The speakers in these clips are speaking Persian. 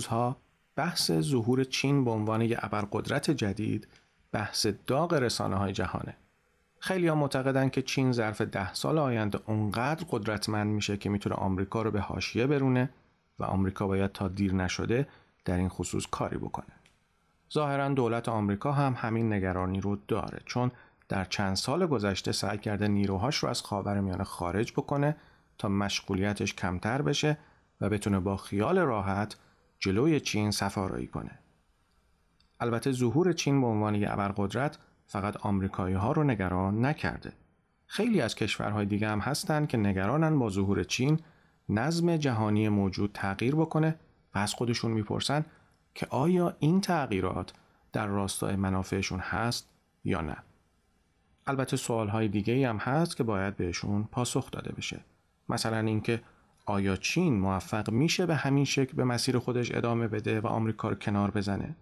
روزها بحث ظهور چین به عنوان یک ابرقدرت جدید بحث داغ رسانه های جهانه. خیلی ها معتقدن که چین ظرف ده سال آینده اونقدر قدرتمند میشه که می‌تونه آمریکا رو به حاشیه برونه و آمریکا باید تا دیر نشده در این خصوص کاری بکنه. ظاهرا دولت آمریکا هم همین نگرانی رو داره چون در چند سال گذشته سعی کرده نیروهاش رو از خاورمیانه خارج بکنه تا مشغولیتش کمتر بشه و بتونه با خیال راحت جلوی چین سفارایی کنه. البته ظهور چین به عنوان یک ابرقدرت فقط آمریکایی ها رو نگران نکرده. خیلی از کشورهای دیگه هم هستند که نگرانن با ظهور چین نظم جهانی موجود تغییر بکنه و از خودشون می‌پرسن که آیا این تغییرات در راستای منافعشون هست یا نه. البته سوالهای دیگه هم هست که باید بهشون پاسخ داده بشه. مثلا اینکه آیا چین موفق میشه به همین شکل به مسیر خودش ادامه بده و آمریکا رو کنار بزنه؟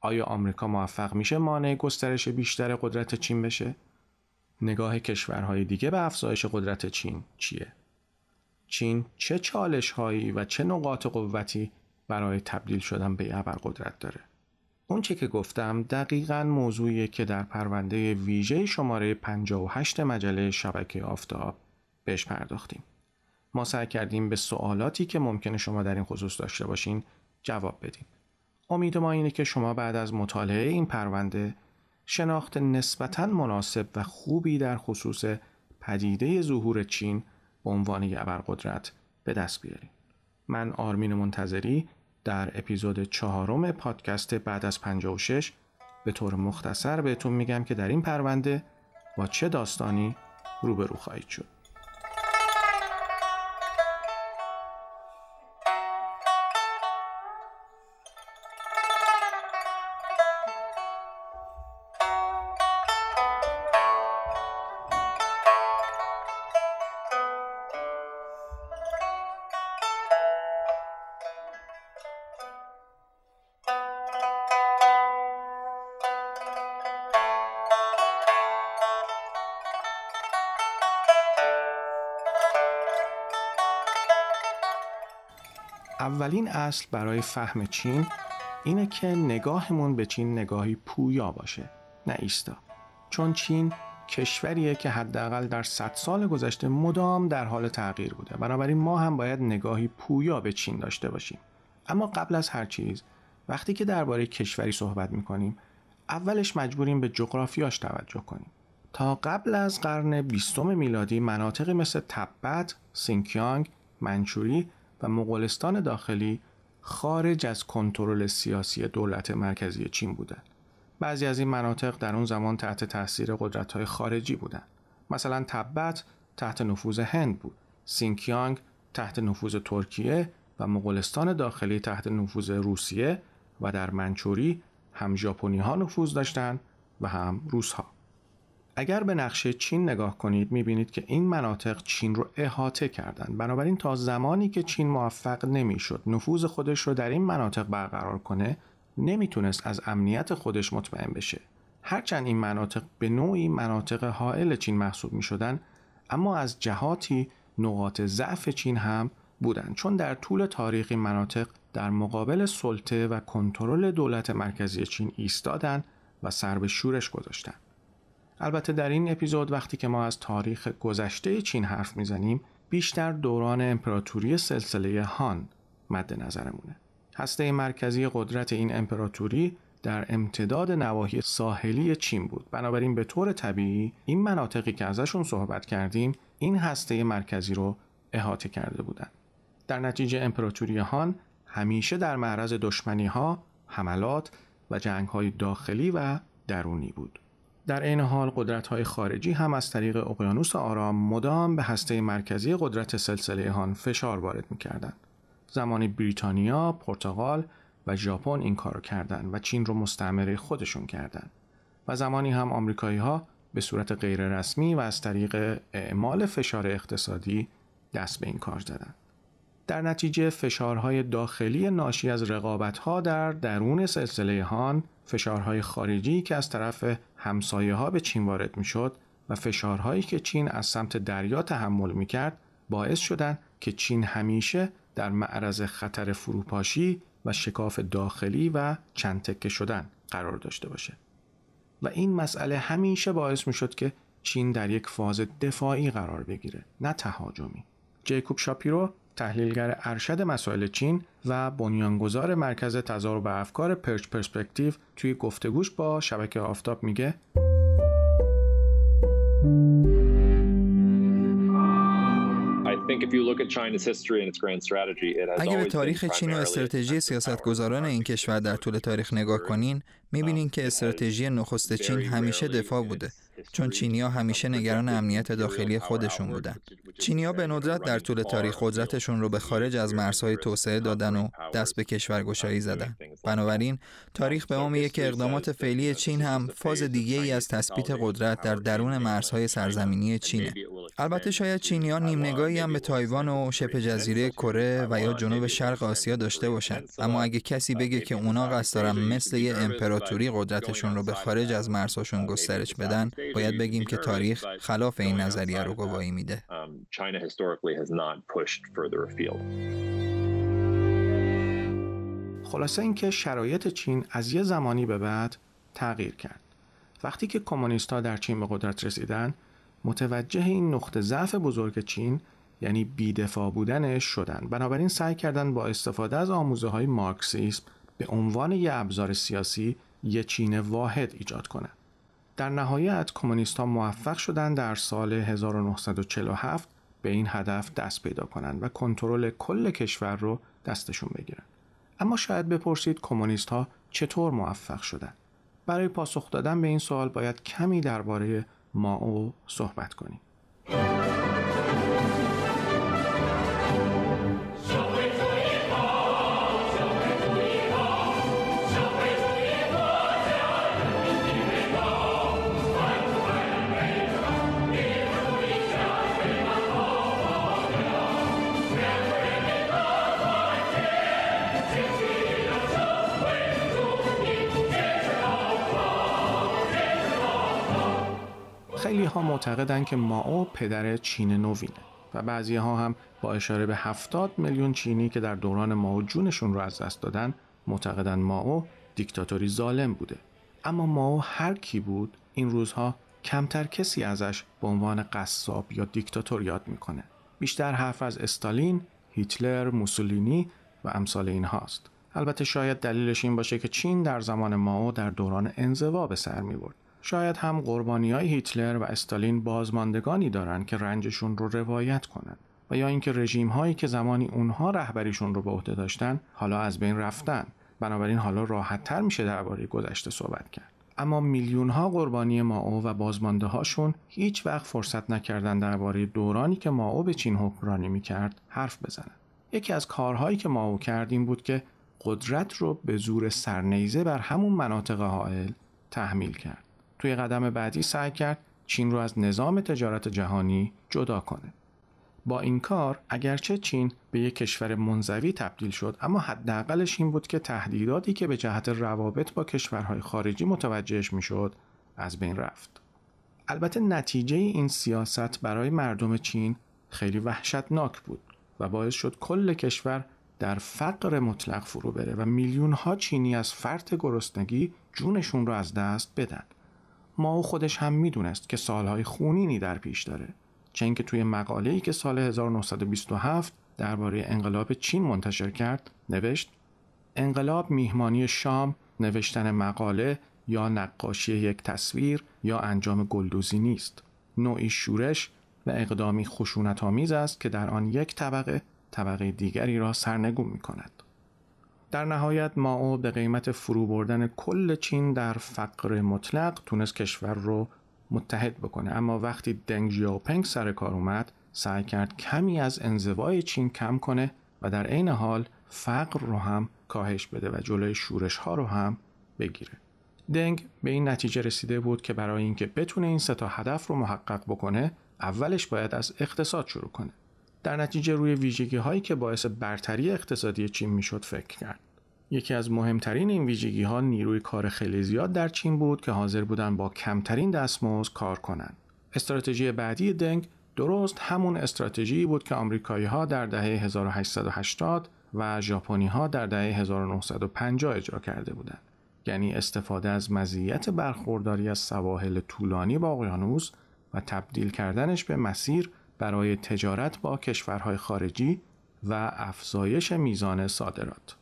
آیا آمریکا موفق میشه مانع گسترش بیشتر قدرت چین بشه؟ نگاه کشورهای دیگه به افزایش قدرت چین چیه؟ چین چه چالش هایی و چه نقاط قوتی برای تبدیل شدن به ابرقدرت داره؟ اون چه که گفتم دقیقا موضوعیه که در پرونده ویژه شماره 58 مجله شبکه آفتاب بهش پرداختیم. ما سعی کردیم به سوالاتی که ممکنه شما در این خصوص داشته باشین جواب بدیم. امید ما اینه که شما بعد از مطالعه این پرونده شناخت نسبتا مناسب و خوبی در خصوص پدیده ظهور چین به عنوان ابرقدرت به دست بیارید. من آرمین منتظری در اپیزود چهارم پادکست بعد از 56 به طور مختصر بهتون میگم که در این پرونده با چه داستانی روبرو خواهید شد. اولین اصل برای فهم چین اینه که نگاهمون به چین نگاهی پویا باشه نه ایستا. چون چین کشوریه که حداقل در 100 سال گذشته مدام در حال تغییر بوده. بنابراین ما هم باید نگاهی پویا به چین داشته باشیم. اما قبل از هر چیز وقتی که درباره کشوری صحبت می‌کنیم اولش مجبوریم به جغرافیاش توجه کنیم. تا قبل از قرن بیستم میلادی مناطقی مثل تبت، سینکیانگ، منچوری و مغولستان داخلی خارج از کنترل سیاسی دولت مرکزی چین بودند. بعضی از این مناطق در اون زمان تحت تاثیر قدرت‌های خارجی بودند. مثلا تبت تحت نفوذ هند بود، سینکیانگ تحت نفوذ ترکیه و مغولستان داخلی تحت نفوذ روسیه و در منچوری هم ژاپنی ها نفوذ داشتند و هم روس ها. اگر به نقشه چین نگاه کنید می‌بینید که این مناطق چین رو احاطه کردند. بنابراین تا زمانی که چین موفق نمی‌شد نفوذ خودش رو در این مناطق برقرار کنه نمی‌تونست از امنیت خودش مطمئن بشه. هرچند این مناطق به نوعی مناطق حائل چین محسوب می شدن اما از جهاتی نقاط ضعف چین هم بودند. چون در طول تاریخ این مناطق در مقابل سلطه و کنترل دولت مرکزی چین ایستادند و سر به شورش گذاشتند. البته در این اپیزود وقتی که ما از تاریخ گذشته چین حرف می‌زنیم بیشتر دوران امپراتوری سلسله هان مد نظرمونه. هسته مرکزی قدرت این امپراتوری در امتداد نواحی ساحلی چین بود. بنابراین به طور طبیعی این مناطقی که ازشون صحبت کردیم این هسته مرکزی رو احاطه کرده بودند. در نتیجه امپراتوری هان همیشه در معرض دشمنی ها، حملات و جنگ های داخلی و درونی بود. در این حال قدرت های خارجی هم از طریق اقیانوس آرام مدام به هسته مرکزی قدرت سلسله هان فشار وارد می‌کردند. زمانی بریتانیا، پرتغال و ژاپن این کارو کردند و چین رو مستعمره خودشون کردند. و زمانی هم آمریکایی ها به صورت غیررسمی و از طریق اعمال فشار اقتصادی دست به این کار زدند. در نتیجه فشارهای داخلی ناشی از رقابتها در درون سلسله هان فشارهای خارجی که از طرف همسایه ها به چین وارد می شد و فشارهایی که چین از سمت دریا تحمل می کرد باعث شدند که چین همیشه در معرض خطر فروپاشی و شکاف داخلی و چند تکه شدن قرار داشته باشه. و این مسئله همیشه باعث می شد که چین در یک فاز دفاعی قرار بگیره نه تهاجمی. جیکوب شاپیرو تحلیلگر ارشد مسائل چین و بنیانگذار مرکز تضارب افکار پرچ پرسپکتیو توی گفتگوش با شبکه آفتاب میگه. اگه به تاریخ چین و استراتژی سیاستگزاران این کشور در طول تاریخ نگاه کنین، می‌بینین که استراتژی نخست چین همیشه دفاع بوده. چون چینیا همیشه نگران امنیت داخلی خودشون بودن. چینیا به ندرت در طول تاریخ قدرتشون رو به خارج از مرزهای توسعه دادن و دست به کشورگشایی زدن. بنابراین تاریخ به ما میگه که اقدامات فعلی چین هم فاز دیگه ای از تثبیت قدرت در درون مرزهای سرزمینی چینه. البته شاید چینیا نیم نگاهی هم به تایوان و شبه جزیره کره و یا جنوب شرق آسیا داشته باشن. اما اگه کسی بگه که اونا قصد دارن مثل یه امپراتوری قدرتشون رو به خارج از مرزهاشون گسترش بدن باید بگیم که تاریخ خلاف این نظریه رو گواهی میده. خلاصه اینکه شرایط چین از یه زمانی به بعد تغییر کرد. وقتی که کمونیستها در چین به قدرت رسیدن، متوجه این نقطه ضعف بزرگ چین یعنی بیدفاع بودنش شدن. بنابراین سعی کردن با استفاده از آموزه های مارکسیسم به عنوان یه ابزار سیاسی یه چین واحد ایجاد کنند. در نهایت کمونیست ها موفق شدند در سال 1947 به این هدف دست پیدا کنند و کنترل کل کشور رو دستشون بگیرن. اما شاید بپرسید کمونیست ها چطور موفق شدند؟ برای پاسخ دادن به این سوال باید کمی درباره ماو صحبت کنیم. معتقدند که ماو پدر چین نوینه و بعضی ها هم با اشاره به 70 میلیون چینی که در دوران ماو جونشون رو از دست دادن معتقدن ماو دیکتاتوری ظالم بوده اما ماو هر کی بود این روزها کمتر کسی ازش به عنوان قصاب یا دیکتاتور یاد می‌کنه بیشتر حرف از استالین، هیتلر، موسولینی و امثال این هاست. البته شاید دلیلش این باشه که چین در زمان ماو در دوران انزوا به سر می برد. شاید هم قربانی های هیتلر و استالین بازماندگانی دارند که رنجشون رو روایت کنند و یا اینکه رژیم هایی که زمانی اونها رهبریشون رو به عهده داشتن حالا از بین رفتن. بنابراین حالا راحت تر میشه درباره گذشته صحبت کرد. اما میلیون ها قربانی ماو و بازمانده هاشون هیچ وقت فرصت نکردن درباره دورانی که ماو به چین حکمرانی می‌کرد حرف بزنن. یکی از کارهایی که ماو کرد این بود که قدرت رو به زور سرنیزه بر همون مناطق حائل تحمیل کرد. توی قدم بعدی سعی کرد چین رو از نظام تجارت جهانی جدا کنه. با این کار اگرچه چین به یک کشور منزوی تبدیل شد اما حداقلش این بود که تهدیداتی که به جهت روابط با کشورهای خارجی متوجهش می‌شد از بین رفت. البته نتیجه این سیاست برای مردم چین خیلی وحشتناک بود و باعث شد کل کشور در فقر مطلق فرو بره و میلیون ها چینی از فرط گرسنگی جونشون رو از دست بدن. ماو خودش هم می‌دونست که سالهای خونینی در پیش داره چه اینکه توی مقاله‌ای که سال 1927 درباره انقلاب چین منتشر کرد نوشت انقلاب میهمانی شام نوشتن مقاله یا نقاشی یک تصویر یا انجام گلدوزی نیست نوعی شورش و اقدامی خشونت آمیز است که در آن یک طبقه طبقه دیگری را سرنگون می کند. در نهایت ماو به قیمت فرو بردن کل چین در فقر مطلق تونست کشور رو متحد بکنه. اما وقتی دنگ ژیاوپنگ سر کار اومد سعی کرد کمی از انزوای چین کم کنه و در عین حال فقر رو هم کاهش بده و جلوی شورش ها رو هم بگیره. دنگ به این نتیجه رسیده بود که برای اینکه بتونه این سه تا هدف رو محقق بکنه اولش باید از اقتصاد شروع کنه. در نتیجه روی ویژگی هایی که باعث برتری اقتصادی چین می‌شد فکر کرد. یکی از مهمترین این ویژگی ها نیروی کار خیلی زیاد در چین بود که حاضر بودن با کمترین دستمزد کار کنند. استراتژی بعدی دنگ درست همون استراتژی بود که آمریکایی ها در دهه 1880 و ژاپنی ها در دهه 1950 اجرا کرده بودند. یعنی استفاده از مزیت برخورداری از سواحل طولانی با اقیانوس و تبدیل کردنش به مسیر برای تجارت با کشورهای خارجی و افزایش میزان صادرات.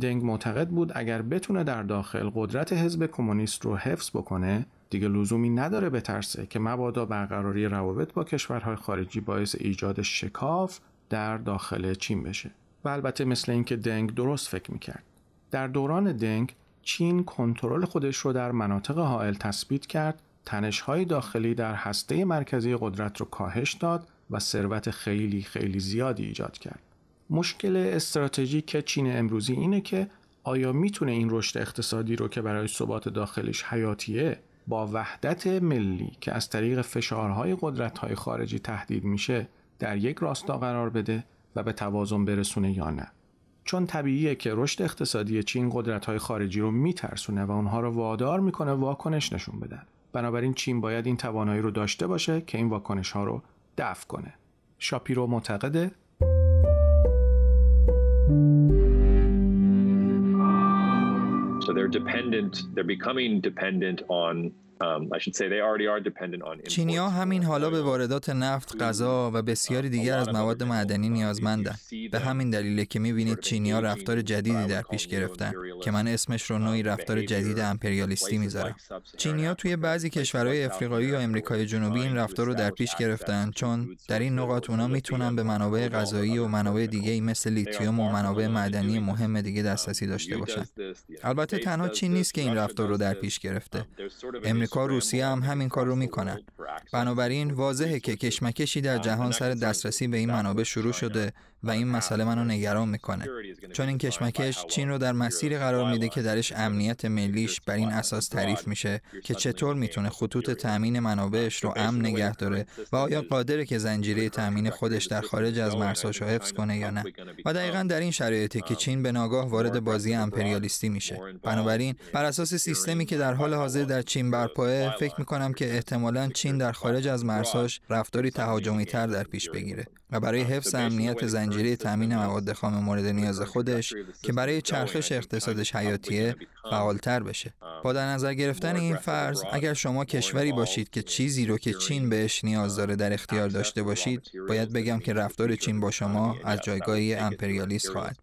دنگ معتقد بود اگر بتونه در داخل قدرت حزب کمونیست رو حفظ بکنه دیگه لزومی نداره بترسه که مبادا برقراری روابط با کشورهای خارجی باعث ایجاد شکاف در داخل چین بشه و البته مثل اینکه دنگ درست فکر می‌کرد در دوران دنگ چین کنترل خودش رو در مناطق حائل تثبیت کرد تنشهای داخلی در هسته مرکزی قدرت رو کاهش داد و ثروت خیلی خیلی زیادی ایجاد کرد. مشکل استراتژیک چین امروزی اینه که آیا می‌تونه این رشد اقتصادی رو که برای ثبات داخلش حیاتیه با وحدت ملی که از طریق فشارهای قدرت‌های خارجی تهدید میشه در یک راستا قرار بده و به توازن برسونه یا نه؟ چون طبیعیه که رشد اقتصادی چین قدرت‌های خارجی رو میترسونه و اونها رو وادار می‌کنه واکنش نشون بدن. بنابراین چین باید این توانایی رو داشته باشه که این واکنش ها رو دفع کنه شاپیرو معتقده So they're dependent, they're becoming dependent on Um, چینی همین حالا به واردات نفت، غذا و بسیاری um, دیگر از مواد معدنی نیازمندند. به همین دلیله که می‌بینید چینی رفتار جدیدی در پیش گرفتن که من اسمش رو نوعی رفتار جدید امپریالیستی می‌ذارم. چینی توی بعضی کشورهای افریقایی یا امریکای جنوبی این رفتار رو در پیش گرفتن چون در این نقاط اونا می‌تونن به منابع غذایی و منابع دیگه مثل لیتیوم و منابع معدنی مهم دیگه دسترسی داشته باشن. البته تنها چین نیست که این رفتار رو در پیش گرفته. آمریکا روسیه هم همین کار رو می‌کنن بنابراین واضحه که کشمکشی در جهان سر دسترسی به این منابع شروع شده. و این مسئله منو نگران می‌کنه. چون این کشمکش چین رو در مسیری قرار میده که درش امنیت ملیش بر این اساس تعریف میشه که چطور می‌تونه خطوط تأمین منابعش رو امن نگه داره و آیا قادره که زنجیره تأمین خودش در خارج از مرزهاش رو حفظ کنه یا نه. و دقیقا در این شرایطی که چین به ناگاه وارد بازی امپریالیستی میشه. بنابراین بر اساس سیستمی که در حال حاضر در چین برپایه فکر می‌کنم که احتمالا چین در خارج از مرزهاش رفتاری تهاجمی تر در پیش بگیره و برای حفظ امنیت زنجیره تامین مواد خام مورد نیاز خودش که برای چرخش اقتصادش حیاتیه فعالتر بشه. با در نظر گرفتن این فرض اگر شما کشوری باشید که چیزی رو که چین بهش نیاز داره در اختیار داشته باشید باید بگم که رفتار چین با شما از جایگاهی امپریالیست خواهد.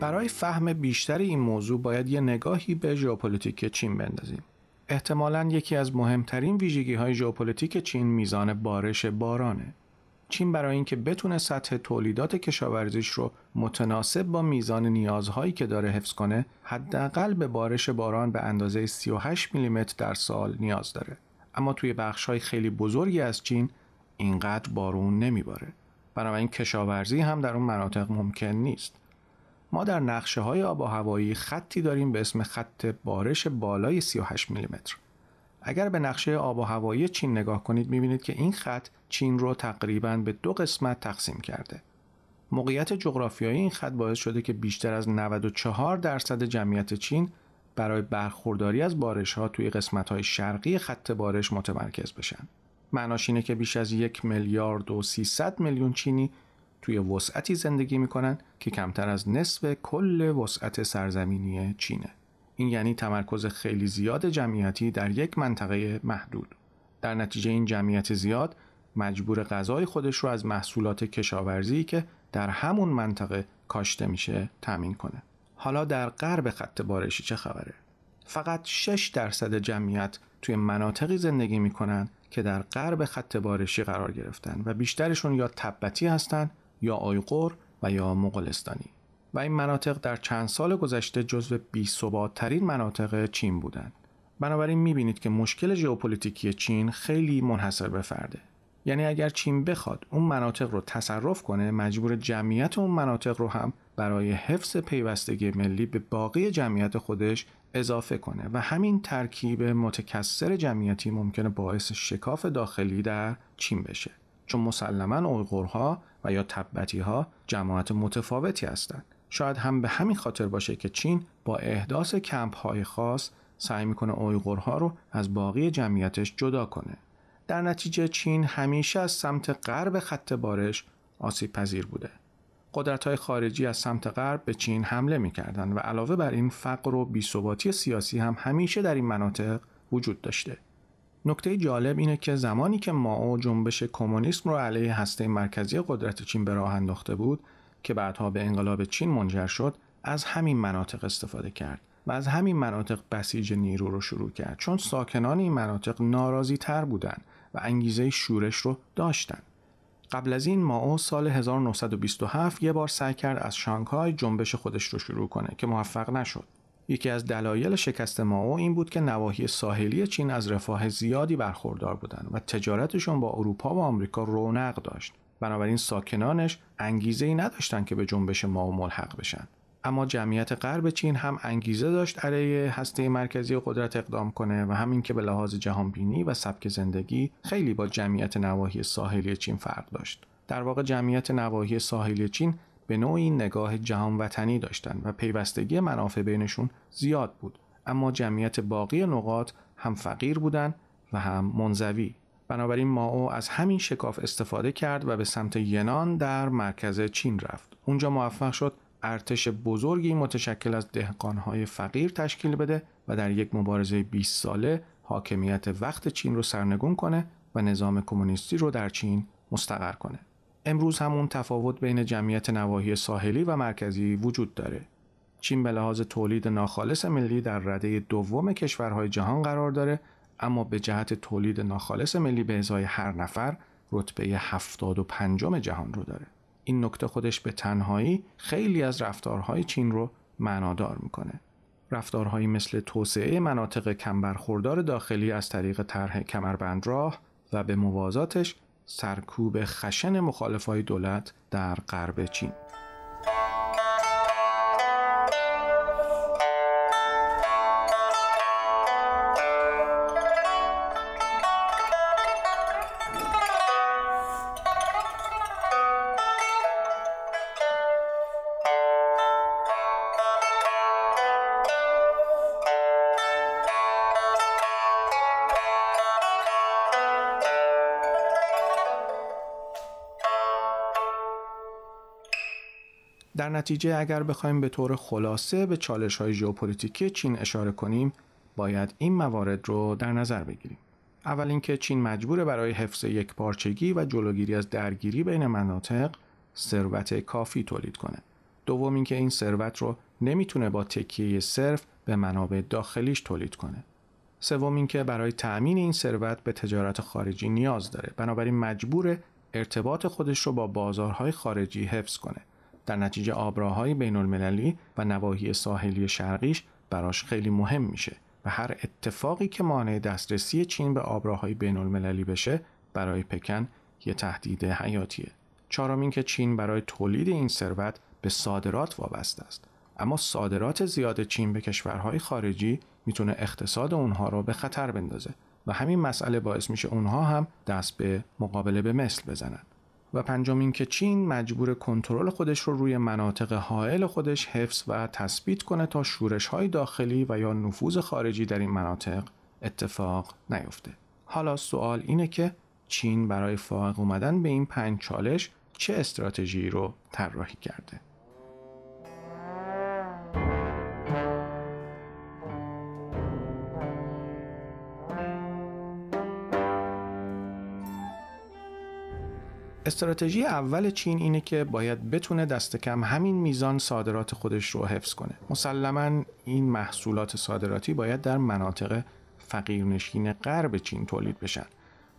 برای فهم بیشتر این موضوع باید یه نگاهی به ژئوپلیتیک چین بندازیم. احتمالا یکی از مهمترین ویژگی های ژئوپلیتیک چین میزان بارش بارانه. چین برای اینکه بتونه سطح تولیدات کشاورزیش رو متناسب با میزان نیازهایی که داره حفظ کنه حداقل به بارش باران به اندازه 38 میلیمتر در سال نیاز داره اما توی های خیلی بزرگی از چین اینقدر بارون نمیباره بنابراین کشاورزی هم در اون مناطق ممکن نیست ما در نقشه های آب و هوایی خطی داریم به اسم خط بارش بالای 38 میلیمتر. اگر به نقشه آب و هوایی چین نگاه کنید می‌بینید که این خط چین رو تقریبا به دو قسمت تقسیم کرده. موقعیت جغرافیایی این خط باعث شده که بیشتر از 94 درصد جمعیت چین برای برخورداری از بارش ها توی قسمت های شرقی خط بارش متمرکز بشن. معناش اینه که بیش از یک میلیارد و 300 میلیون چینی توی وسعتی زندگی می‌کنن که کمتر از نصف کل وسعت سرزمینی چینه. این یعنی تمرکز خیلی زیاد جمعیتی در یک منطقه محدود. در نتیجه این جمعیت زیاد مجبور غذای خودش رو از محصولات کشاورزی که در همون منطقه کاشته میشه تامین کنه. حالا در غرب خط بارشی چه خبره؟ فقط 6 درصد جمعیت توی مناطقی زندگی می‌کنن که در غرب خط بارشی قرار گرفتن و بیشترشون یا تبتی هستن یا آیغور و یا مغولستانی و این مناطق در چند سال گذشته جزو بی ترین مناطق چین بودند. بنابراین می‌بینید که مشکل ژئوپلیتیکی چین خیلی منحصر به فرده. یعنی اگر چین بخواد اون مناطق رو تصرف کنه مجبور جمعیت اون مناطق رو هم برای حفظ پیوستگی ملی به باقی جمعیت خودش اضافه کنه و همین ترکیب متکثر جمعیتی ممکنه باعث شکاف داخلی در چین بشه چون مسلما اویغورها و یا تبتی ها جماعت متفاوتی هستند. شاید هم به همین خاطر باشه که چین با احداث کمپ های خاص سعی می‌کنه اویغورها رو از باقی جمعیتش جدا کنه. در نتیجه چین همیشه از سمت غرب خط بارش آسیب پذیر بوده. قدرت های خارجی از سمت غرب به چین حمله می‌کردند و علاوه بر این فقر و بیثباتی سیاسی هم همیشه در این مناطق وجود داشته. نکته جالب اینه که زمانی که ماو جنبش کمونیسم رو علیه هسته مرکزی قدرت چین به راه انداخته بود که بعدها به انقلاب چین منجر شد از همین مناطق استفاده کرد و از همین مناطق بسیج نیرو رو شروع کرد. چون ساکنان این مناطق ناراضی تر بودن و انگیزه شورش رو داشتن. قبل از این ماو سال 1927 یه بار سعی کرد از شانگهای جنبش خودش رو شروع کنه که موفق نشد. یکی از دلایل شکست ماو این بود که نواحی ساحلی چین از رفاه زیادی برخوردار بودند و تجارتشون با اروپا و آمریکا رونق داشت. بنابراین ساکنانش انگیزه ای نداشتند که به جنبش ماو ملحق بشن. اما جمعیت غرب چین هم انگیزه داشت علیه هسته مرکزی قدرت اقدام کنه و همین که به لحاظ جهانبینی و سبک زندگی خیلی با جمعیت نواحی ساحلی چین فرق داشت. در واقع جمعیت نواحی ساحلی چین به نوعی نگاه جهان وطنی داشتند و پیوستگی منافع بینشون زیاد بود. اما جمعیت باقی نقاط هم فقیر بودند و هم منزوی. بنابراین ماو از همین شکاف استفاده کرد و به سمت ینان در مرکز چین رفت. اونجا موفق شد ارتش بزرگی متشکل از دهقانهای فقیر تشکیل بده و در یک مبارزه 20 ساله حاکمیت وقت چین رو سرنگون کنه و نظام کمونیستی رو در چین مستقر کنه. امروز همون تفاوت بین جمعیت نواحی ساحلی و مرکزی وجود داره. چین به لحاظ تولید ناخالص ملی در رده دوم کشورهای جهان قرار داره اما به جهت تولید ناخالص ملی به ازای هر نفر رتبه 75 جهان رو داره. این نکته خودش به تنهایی خیلی از رفتارهای چین رو معنادار می‌کنه. رفتارهایی مثل توسعه مناطق کمبرخوردار داخلی از طریق طرح کمربندراه و به موازاتش سرکوب خشن مخالفای دولت در غرب چین. نتیجه اگر بخوایم به طور خلاصه به چالش های ژئوپلیتیکی چین اشاره کنیم باید این موارد رو در نظر بگیریم. اول اینکه چین مجبور برای حفظ یک پارچگی و جلوگیری از درگیری بین مناطق ثروت کافی تولید کنه. دوم اینکه این ثروت رو نمی‌تونه با تکیه صرف به منابع داخلیش تولید کنه. سوم اینکه برای تأمین این ثروت به تجارت خارجی نیاز داره. بنابراین مجبور ارتباط خودش رو با بازارهای خارجی حفظ کنه. در نتیجه آبراهای بین المللی و نواحی ساحلی شرقیش براش خیلی مهم میشه و هر اتفاقی که مانع دسترسی چین به آبراهای بین المللی بشه برای پکن یه تهدید حیاتیه. چهارم که چین برای تولید این ثروت به صادرات وابسته است. اما صادرات زیاد چین به کشورهای خارجی می‌تونه اقتصاد اونها رو به خطر بندازه و همین مسئله باعث میشه اونها هم دست به مقابله به مثل بزنن. و پنجم که چین مجبور کنترل خودش رو روی مناطق حائل خودش حفظ و تثبیت کنه تا شورش های داخلی و یا نفوذ خارجی در این مناطق اتفاق نیفته. حالا سوال اینه که چین برای فائق اومدن به این پنج چالش چه استراتژی رو طراحی کرده؟ استراتژی اول چین اینه که باید بتونه دست کم همین میزان صادرات خودش رو حفظ کنه. مسلما این محصولات صادراتی باید در مناطق فقیرنشین غرب چین تولید بشن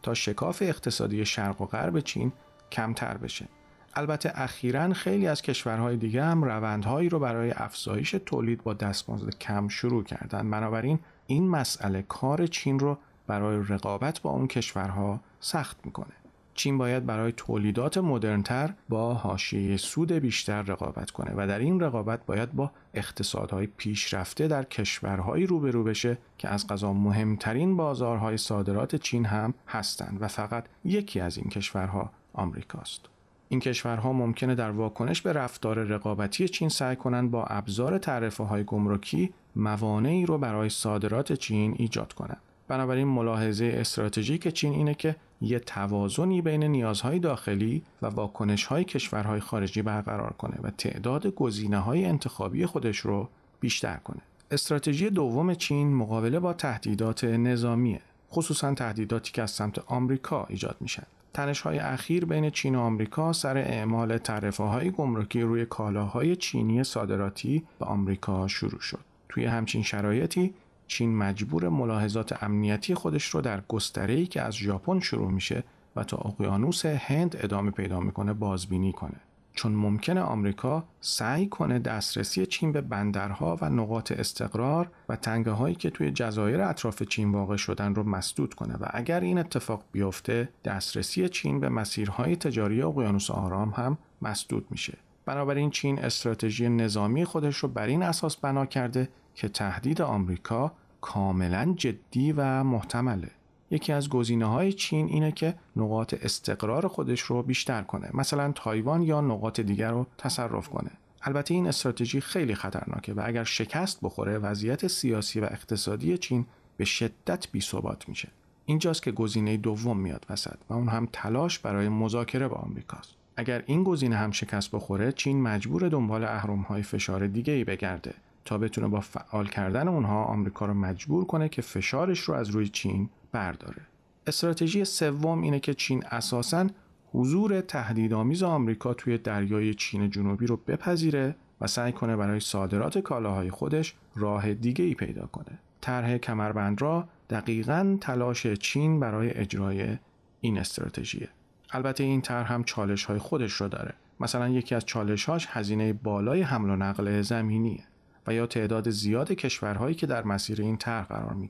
تا شکاف اقتصادی شرق و غرب چین کمتر بشه. البته اخیرا خیلی از کشورهای دیگه هم روندهایی رو برای افزایش تولید با دستمزد کم شروع کردن. بنابراین این مسئله کار چین رو برای رقابت با اون کشورها سخت می‌کنه. چین باید برای تولیدات مدرنتر با حاشیه سود بیشتر رقابت کنه و در این رقابت باید با اقتصادهای پیشرفته در کشورهایی روبرو بشه که از غذا مهمترین بازارهای صادرات چین هم هستند و فقط یکی از این کشورها آمریکاست. این کشورها ممکنه در واکنش به رفتار رقابتی چین سعی کنند با ابزار تعرفه های گمرکی موانعی رو برای صادرات چین ایجاد کنند. بنابراین ملاحظه استراتژیک چین اینه که یه توازنی بین نیازهای داخلی و واکنشهای کشورهای خارجی برقرار کنه و تعداد گزینه های انتخابی خودش رو بیشتر کنه. استراتژی دوم چین مقابله با تهدیدات نظامیه. خصوصا تهدیداتی که از سمت آمریکا ایجاد میشن. تنش های اخیر بین چین و آمریکا سر اعمال تعرفه های گمرکی روی کالاهای چینی صادراتی به آمریکا شروع شد. توی همچین شرایطی چین مجبور ملاحظات امنیتی خودش رو در گستره‌ای که از ژاپن شروع میشه و تا اقیانوس هند ادامه پیدا می‌کنه بازبینی کنه. چون ممکنه آمریکا سعی کنه دسترسی چین به بندرها و نقاط استقرار و تنگه هایی که توی جزایر اطراف چین واقع شدن رو مسدود کنه و اگر این اتفاق بیفته دسترسی چین به مسیرهای تجاری اقیانوس آرام هم مسدود میشه. بنابراین چین استراتژی نظامی خودش رو بر این اساس بنا کرده که تهدید آمریکا کاملا جدی و محتمله. یکی از گزینه های چین اینه که نقاط استقرار خودش رو بیشتر کنه مثلا تایوان یا نقاط دیگر رو تصرف کنه. البته این استراتژی خیلی خطرناکه و اگر شکست بخوره وضعیت سیاسی و اقتصادی چین به شدت بی ثبات میشه. اینجاست که گزینه دوم میاد وسط و اون هم تلاش برای مذاکره با آمریکاست. اگر این گزینه هم شکست بخوره چین مجبور دنبال اهرم های فشار دیگه ای بگرده. تا بتونه با فعال کردن اونها آمریکا رو مجبور کنه که فشارش رو از روی چین برداره استراتژی سوم اینه که چین اساساً حضور تهدیدآمیز آمریکا توی دریای چین جنوبی رو بپذیره و سعی کنه برای صادرات کالاهای خودش راه دیگه ای پیدا کنه. طرح کمربند را دقیقا تلاش چین برای اجرای این استراتژیه. البته این طرح هم چالش های خودش رو داره. مثلا یکی از چالش هاش هزینه بالای حمل و نقل زمینیه و یا تعداد زیاد کشورهایی که در مسیر این طرح قرار می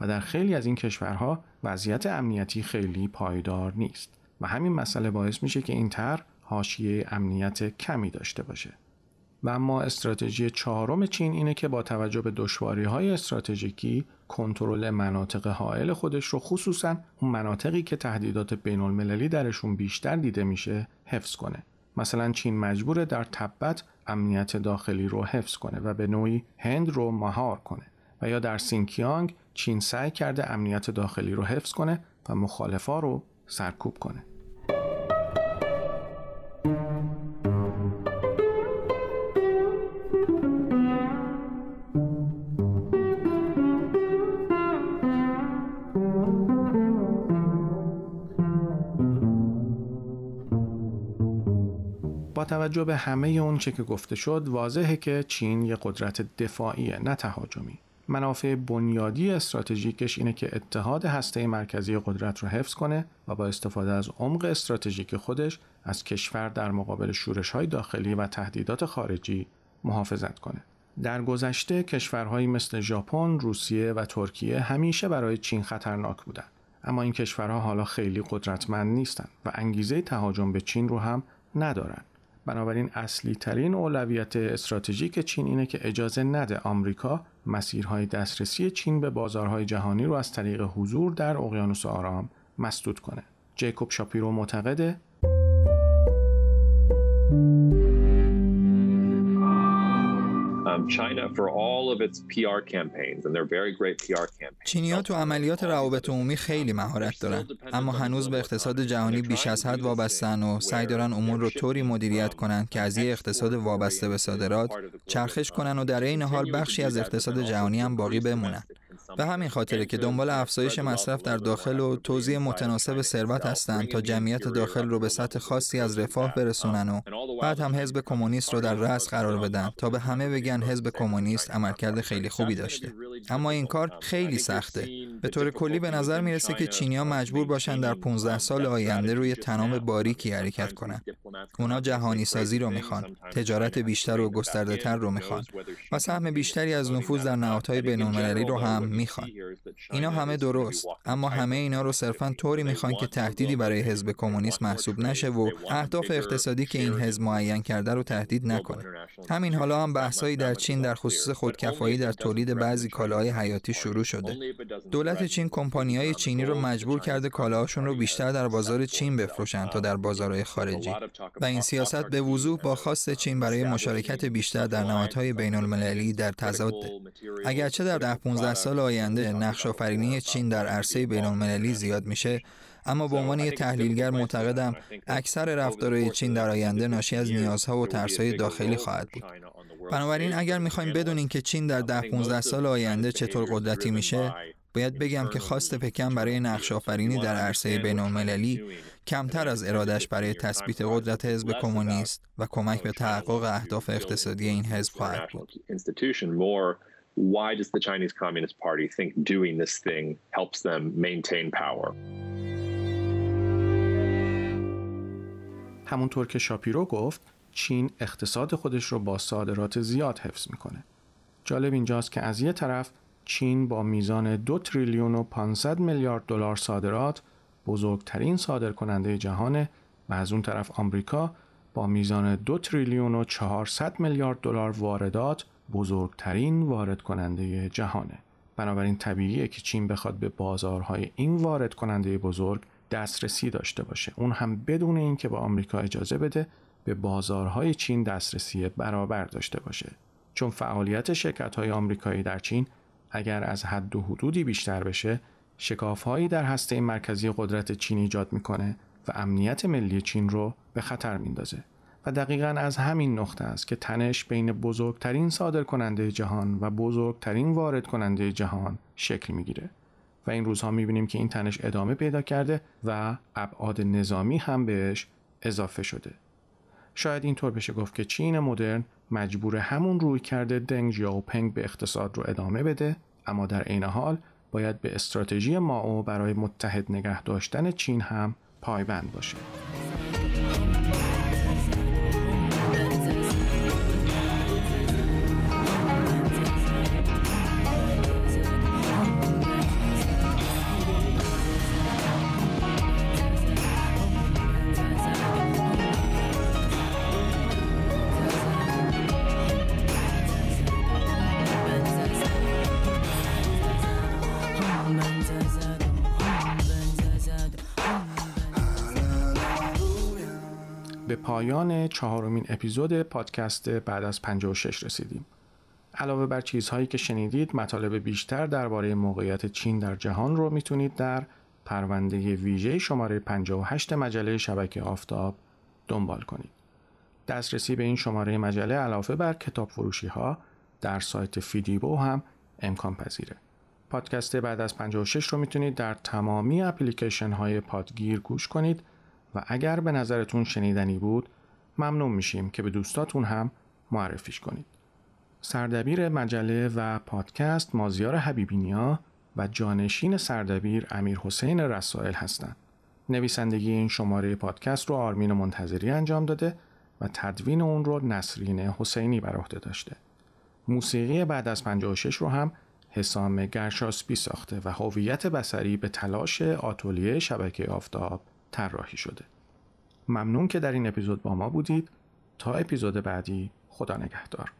و در خیلی از این کشورها وضعیت امنیتی خیلی پایدار نیست. و همین مسئله باعث میشه که این طرح حاشیه امنیت کمی داشته باشه. و اما استراتژی چهارم چین اینه که با توجه به دشواری های استراتژیکی کنترل مناطق حائل خودش رو خصوصا اون مناطقی که تهدیدات بین المللی درشون بیشتر دیده میشه حفظ کنه. مثلا چین مجبوره در تبت امنیت داخلی رو حفظ کنه و به نوعی هند رو مهار کنه و یا در سینکیانگ چین سعی کرده امنیت داخلی رو حفظ کنه و مخالفا رو سرکوب کنه. توجه به همه اون چه که گفته شد واضحه که چین یه قدرت دفاعیه نه تهاجمی منافع بنیادی استراتژیکش اینه که اتحاد هسته مرکزی قدرت رو حفظ کنه و با استفاده از عمق استراتژیک خودش از کشور در مقابل شورش های داخلی و تهدیدات خارجی محافظت کنه. در گذشته کشورهایی مثل ژاپن، روسیه و ترکیه همیشه برای چین خطرناک بودند. اما این کشورها حالا خیلی قدرتمند نیستند و انگیزه تهاجم به چین رو هم ندارند. بنابراین اصلی ترین اولویت استراتژیک چین اینه که اجازه نده آمریکا مسیرهای دسترسی چین به بازارهای جهانی رو از طریق حضور در اقیانوس آرام مسدود کنه. جیکوب شاپیرو معتقده چینیا تو عملیات روابط عمومی خیلی مهارت دارن اما هنوز به اقتصاد جهانی بیش از حد وابستن و سعی دارن امور رو طوری مدیریت کنن که از یه اقتصاد وابسته به صادرات چرخش کنن و در این حال بخشی از اقتصاد جهانی هم باقی بمونن. به همین خاطره که دنبال افزایش مصرف در داخل و توزیع متناسب ثروت هستند تا جمعیت داخل رو به سطح خاصی از رفاه برسونن و بعد هم حزب کمونیست رو در رأس قرار بدن تا به همه بگن حزب کمونیست عملکرد خیلی خوبی داشته. اما این کار خیلی سخته. به طور کلی به نظر می‌رسه که چینیا مجبور باشن در 15 سال آینده روی تنام باریکی حرکت کنند. اونا جهانی سازی رو می‌خوان. تجارت بیشتر و گسترده تر رو می‌خوان. و سهم بیشتری از نفوذ در نهادهای بین‌المللی رو هم می‌خوان. اینا همه درست اما همه اینا رو صرفا طوری می‌خوان که تهدیدی برای حزب کمونیست محسوب نشه و اهداف اقتصادی که این حزب معین کرده رو تهدید نکنه. همین حالا هم بحثایی در چین در خصوص خودکفایی در تولید بعضی کالاهای حیاتی شروع شده. دولت چین های چینی رو مجبور کرده کالاهاشون رو بیشتر در بازار چین بفروشن تا در بازارهای خارجی. و این سیاست به وضوح با خواست چین برای مشارکت بیشتر در نمادهای بین المللی در تضاد اگرچه در ده 15 سال آینده نقش آفرینی چین در عرصه بین المللی زیاد میشه اما به عنوان یک تحلیلگر معتقدم اکثر رفتارهای چین در آینده ناشی از نیازها و ترسهای داخلی خواهد بود بنابراین اگر می‌خوایم بدونیم که چین در ده 15 سال آینده چطور قدرتی میشه باید بگم که خواست پکن برای نقش آفرینی در عرصه بین المللی کمتر از ارادش برای تثبیت قدرت حزب کمونیست و کمک به تحقق اهداف اقتصادی این حزب خواهد بود. Why does the Chinese Communist Party think doing this thing helps them maintain power? همونطور که شاپیرو گفت چین اقتصاد خودش رو با صادرات زیاد حفظ می‌کنه. جالب اینجاست که از یه طرف چین با میزان دو تریلیون و 500 میلیارد دلار صادرات بزرگترین صادر کننده جهانه و از اون طرف آمریکا با میزان دو تریلیون و 400 میلیارد دلار واردات بزرگترین وارد کننده جهانه. بنابراین طبیعیه که چین بخواد به بازارهای این وارد کننده بزرگ دسترسی داشته باشه. اون هم بدون اینکه با آمریکا اجازه بده به بازارهای چین دسترسی برابر داشته باشه. چون فعالیت شرکت های آمریکایی در چین اگر از حد و حدودی بیشتر بشه شکافهایی در هسته مرکزی قدرت چین ایجاد می‌کنه و امنیت ملی چین رو به خطر میندازه و دقیقا از همین نقطه است که تنش بین بزرگترین صادر کننده جهان و بزرگترین وارد کننده جهان شکل می‌گیره و این روزها می‌بینیم که این تنش ادامه پیدا کرده و ابعاد نظامی هم بهش اضافه شده شاید اینطور بشه گفت که چین مدرن مجبور همون روی کرده دنگ پنگ به اقتصاد رو ادامه بده اما در عین حال باید به استراتژی ماو برای متحد نگه داشتن چین هم پایبند باشه. پایان چهارمین اپیزود پادکست بعد از 56 رسیدیم. علاوه بر چیزهایی که شنیدید مطالب بیشتر درباره موقعیت چین در جهان رو می‌تونید در پرونده ویژه شماره 58 مجله شبکه آفتاب دنبال کنید. دسترسی به این شماره مجله علاوه بر کتاب فروشی ها در سایت فیدیبو هم امکان پذیره. پادکست بعد از 56 رو می‌تونید در تمامی اپلیکیشن های پادگیر گوش کنید و اگر به نظرتون شنیدنی بود ممنون میشیم که به دوستاتون هم معرفیش کنید. سردبیر مجله و پادکست مازیار حبیبینیا و جانشین سردبیر امیر حسین رسائل هستند. نویسندگی این شماره پادکست رو آرمین منتظری انجام داده و تدوین اون رو نسرین حسینی بر عهده داشته. موسیقی بعد از 56 رو هم حسام گرشاسبی ساخته و هویت بسری به تلاش آتولیه شبکه آفتاب طراحی شده. ممنون که در این اپیزود با ما بودید. تا اپیزود بعدی خدا نگهدار.